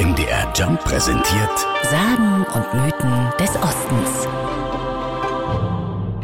MDR Jump präsentiert Sagen und Mythen des Ostens.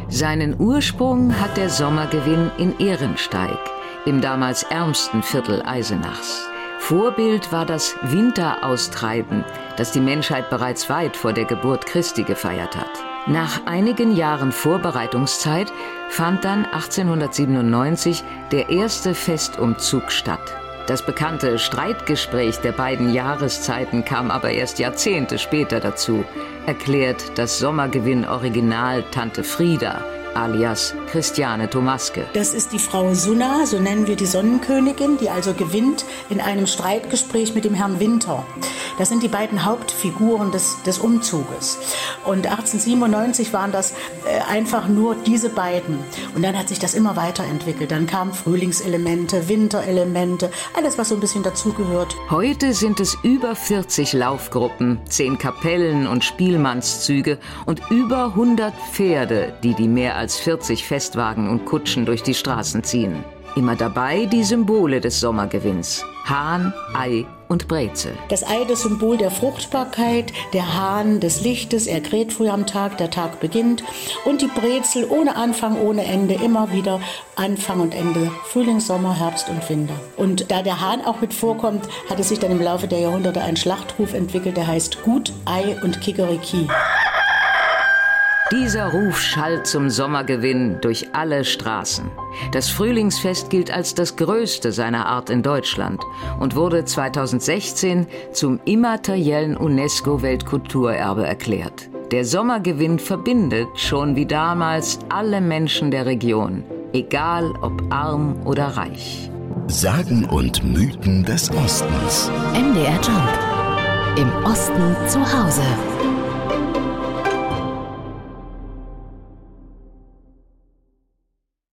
Seinen Ursprung hat der Sommergewinn in Ehrensteig, im damals ärmsten Viertel Eisenachs. Vorbild war das Winteraustreiben, das die Menschheit bereits weit vor der Geburt Christi gefeiert hat. Nach einigen Jahren Vorbereitungszeit fand dann 1897 der erste Festumzug statt. Das bekannte Streitgespräch der beiden Jahreszeiten kam aber erst Jahrzehnte später dazu, erklärt das Sommergewinn Original Tante Frieda alias Christiane Tomaske. Das ist die Frau Sunna, so nennen wir die Sonnenkönigin, die also gewinnt in einem Streitgespräch mit dem Herrn Winter. Das sind die beiden Hauptfiguren des, des Umzuges. Und 1897 waren das äh, einfach nur diese beiden. Und dann hat sich das immer weiterentwickelt. Dann kamen Frühlingselemente, Winterelemente, alles, was so ein bisschen dazugehört. Heute sind es über 40 Laufgruppen, 10 Kapellen und Spielmannszüge und über 100 Pferde, die die mehr als 40 Festwagen und Kutschen durch die Straßen ziehen. Immer dabei die Symbole des Sommergewinns. Hahn, Ei und Brezel. Das Ei, das Symbol der Fruchtbarkeit, der Hahn des Lichtes, er kräht früh am Tag, der Tag beginnt. Und die Brezel ohne Anfang, ohne Ende, immer wieder Anfang und Ende, Frühling, Sommer, Herbst und Winter. Und da der Hahn auch mit vorkommt, hat es sich dann im Laufe der Jahrhunderte ein Schlachtruf entwickelt, der heißt Gut, Ei und Kikeriki. Dieser Ruf schallt zum Sommergewinn durch alle Straßen. Das Frühlingsfest gilt als das größte seiner Art in Deutschland und wurde 2016 zum immateriellen UNESCO-Weltkulturerbe erklärt. Der Sommergewinn verbindet schon wie damals alle Menschen der Region, egal ob arm oder reich. Sagen und Mythen des Ostens. MDR Jump. Im Osten zu Hause.